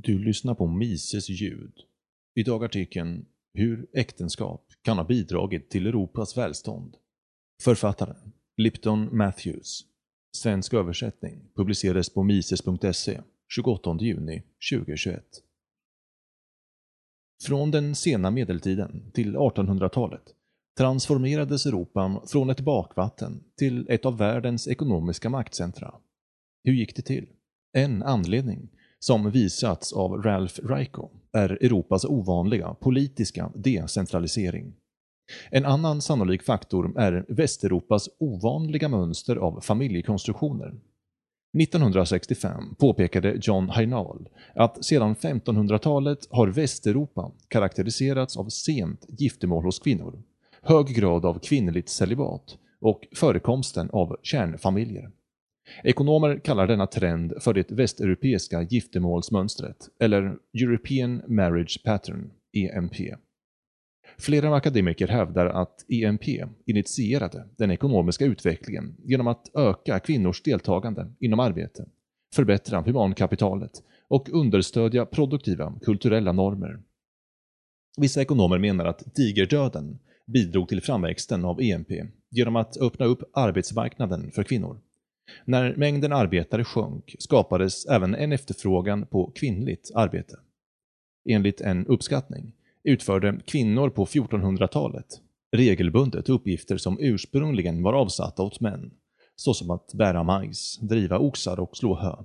Du lyssnar på Mises ljud. Idag artikeln “Hur äktenskap kan ha bidragit till Europas välstånd”. Författaren Lipton Matthews. Svensk översättning publicerades på mises.se 28 juni 2021. Från den sena medeltiden till 1800-talet transformerades Europa från ett bakvatten till ett av världens ekonomiska maktcentra. Hur gick det till? En anledning som visats av Ralph Raico, är Europas ovanliga politiska decentralisering. En annan sannolik faktor är Västeuropas ovanliga mönster av familjekonstruktioner. 1965 påpekade John Heinal att sedan 1500-talet har Västeuropa karaktäriserats av sent giftermål hos kvinnor, hög grad av kvinnligt celibat och förekomsten av kärnfamiljer. Ekonomer kallar denna trend för det västeuropeiska giftermålsmönstret, eller European Marriage Pattern, EMP. Flera akademiker hävdar att EMP initierade den ekonomiska utvecklingen genom att öka kvinnors deltagande inom arbete, förbättra humankapitalet och understödja produktiva kulturella normer. Vissa ekonomer menar att digerdöden bidrog till framväxten av EMP genom att öppna upp arbetsmarknaden för kvinnor. När mängden arbetare sjönk skapades även en efterfrågan på kvinnligt arbete. Enligt en uppskattning utförde kvinnor på 1400-talet regelbundet uppgifter som ursprungligen var avsatta åt män, såsom att bära majs, driva oxar och slå hö.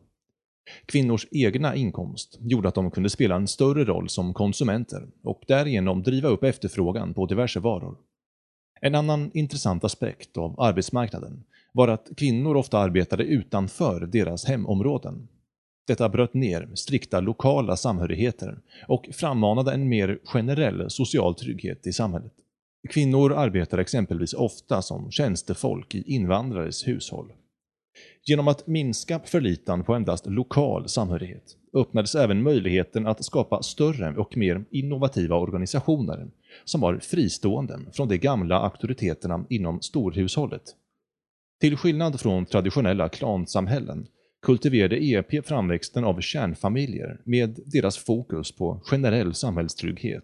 Kvinnors egna inkomst gjorde att de kunde spela en större roll som konsumenter och därigenom driva upp efterfrågan på diverse varor. En annan intressant aspekt av arbetsmarknaden var att kvinnor ofta arbetade utanför deras hemområden. Detta bröt ner strikta lokala samhörigheter och frammanade en mer generell social trygghet i samhället. Kvinnor arbetade exempelvis ofta som tjänstefolk i invandrares hushåll. Genom att minska förlitan på endast lokal samhörighet öppnades även möjligheten att skapa större och mer innovativa organisationer som var fristående från de gamla auktoriteterna inom storhushållet till skillnad från traditionella klansamhällen kultiverade EP framväxten av kärnfamiljer med deras fokus på generell samhällstrygghet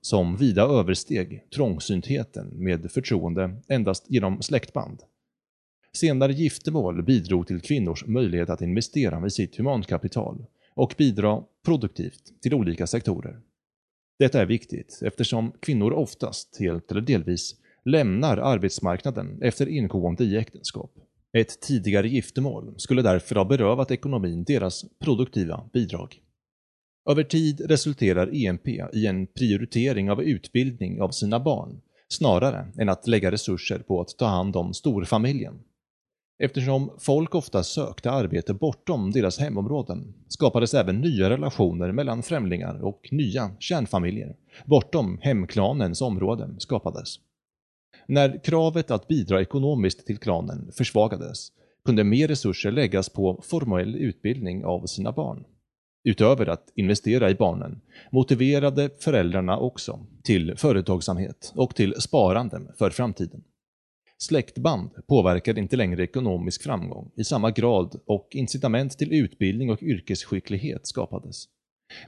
som vida översteg trångsyntheten med förtroende endast genom släktband. Senare giftermål bidrog till kvinnors möjlighet att investera med sitt humankapital och bidra produktivt till olika sektorer. Detta är viktigt eftersom kvinnor oftast, helt eller delvis, lämnar arbetsmarknaden efter ingående i äktenskap. Ett tidigare giftermål skulle därför ha berövat ekonomin deras produktiva bidrag. Över tid resulterar EMP i en prioritering av utbildning av sina barn snarare än att lägga resurser på att ta hand om storfamiljen. Eftersom folk ofta sökte arbete bortom deras hemområden skapades även nya relationer mellan främlingar och nya kärnfamiljer bortom hemklanens områden skapades. När kravet att bidra ekonomiskt till klanen försvagades kunde mer resurser läggas på formell utbildning av sina barn. Utöver att investera i barnen motiverade föräldrarna också till företagsamhet och till sparande för framtiden. Släktband påverkade inte längre ekonomisk framgång i samma grad och incitament till utbildning och yrkesskicklighet skapades.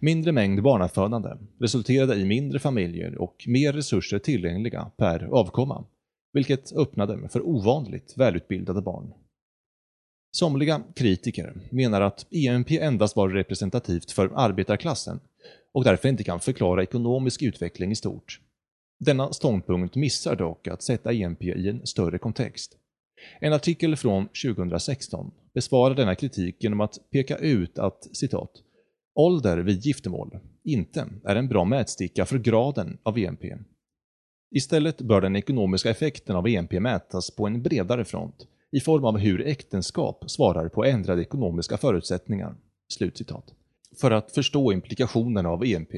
Mindre mängd barnafödande resulterade i mindre familjer och mer resurser tillgängliga per avkomma, vilket öppnade för ovanligt välutbildade barn. Somliga kritiker menar att EMP endast var representativt för arbetarklassen och därför inte kan förklara ekonomisk utveckling i stort. Denna ståndpunkt missar dock att sätta EMP i en större kontext. En artikel från 2016 besvarar denna kritik genom att peka ut att citat Ålder vid giftermål inte är en bra mätsticka för graden av EMP. Istället bör den ekonomiska effekten av EMP mätas på en bredare front i form av hur äktenskap svarar på ändrade ekonomiska förutsättningar.” Slutcitat. För att förstå implikationerna av EMP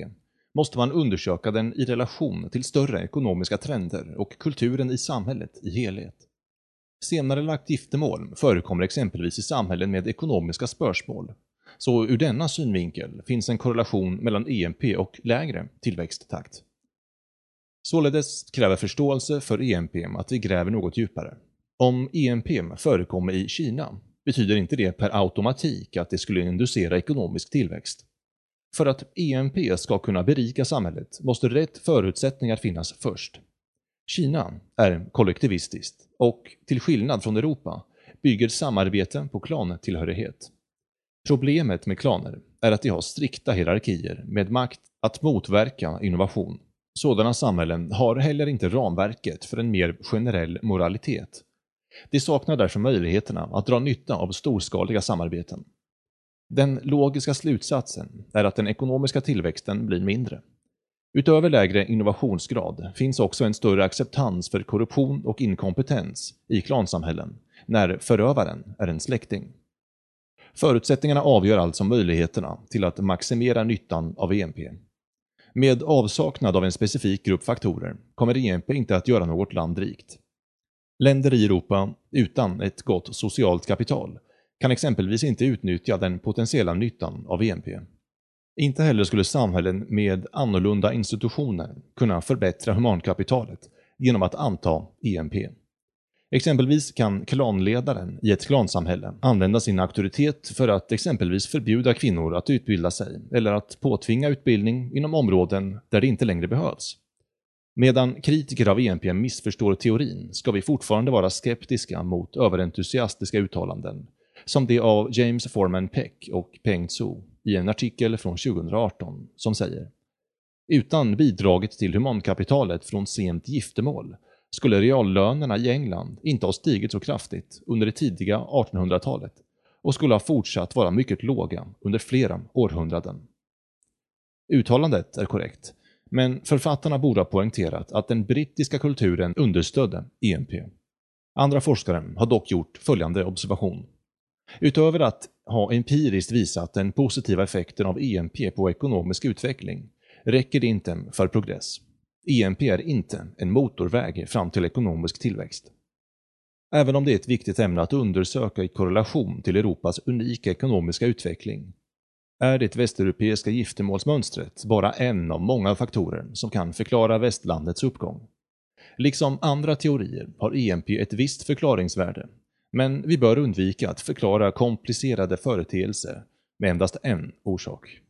måste man undersöka den i relation till större ekonomiska trender och kulturen i samhället i helhet. Senare lagt giftermål förekommer exempelvis i samhällen med ekonomiska spörsmål så ur denna synvinkel finns en korrelation mellan EMP och lägre tillväxttakt. Således kräver förståelse för EMP att vi gräver något djupare. Om EMP förekommer i Kina betyder inte det per automatik att det skulle inducera ekonomisk tillväxt. För att EMP ska kunna berika samhället måste rätt förutsättningar finnas först. Kina är kollektivistiskt och, till skillnad från Europa, bygger samarbete på klantillhörighet. Problemet med klaner är att de har strikta hierarkier med makt att motverka innovation. Sådana samhällen har heller inte ramverket för en mer generell moralitet. De saknar därför möjligheterna att dra nytta av storskaliga samarbeten. Den logiska slutsatsen är att den ekonomiska tillväxten blir mindre. Utöver lägre innovationsgrad finns också en större acceptans för korruption och inkompetens i klansamhällen, när förövaren är en släkting. Förutsättningarna avgör alltså möjligheterna till att maximera nyttan av EMP. Med avsaknad av en specifik grupp faktorer kommer EMP inte att göra något land rikt. Länder i Europa utan ett gott socialt kapital kan exempelvis inte utnyttja den potentiella nyttan av EMP. Inte heller skulle samhällen med annorlunda institutioner kunna förbättra humankapitalet genom att anta EMP. Exempelvis kan klanledaren i ett klansamhälle använda sin auktoritet för att exempelvis förbjuda kvinnor att utbilda sig eller att påtvinga utbildning inom områden där det inte längre behövs. Medan kritiker av ENP missförstår teorin ska vi fortfarande vara skeptiska mot överentusiastiska uttalanden, som det av James Forman Peck och Peng Tzu i en artikel från 2018 som säger Utan bidraget till humankapitalet från sent giftermål skulle reallönerna i England inte ha stigit så kraftigt under det tidiga 1800-talet och skulle ha fortsatt vara mycket låga under flera århundraden. Uttalandet är korrekt, men författarna borde ha poängterat att den brittiska kulturen understödde ENP. Andra forskare har dock gjort följande observation. Utöver att ha empiriskt visat den positiva effekten av ENP på ekonomisk utveckling räcker det inte för progress. EMP är inte en motorväg fram till ekonomisk tillväxt. Även om det är ett viktigt ämne att undersöka i korrelation till Europas unika ekonomiska utveckling, är det västeuropeiska giftermålsmönstret bara en av många faktorer som kan förklara västlandets uppgång. Liksom andra teorier har EMP ett visst förklaringsvärde, men vi bör undvika att förklara komplicerade företeelser med endast en orsak.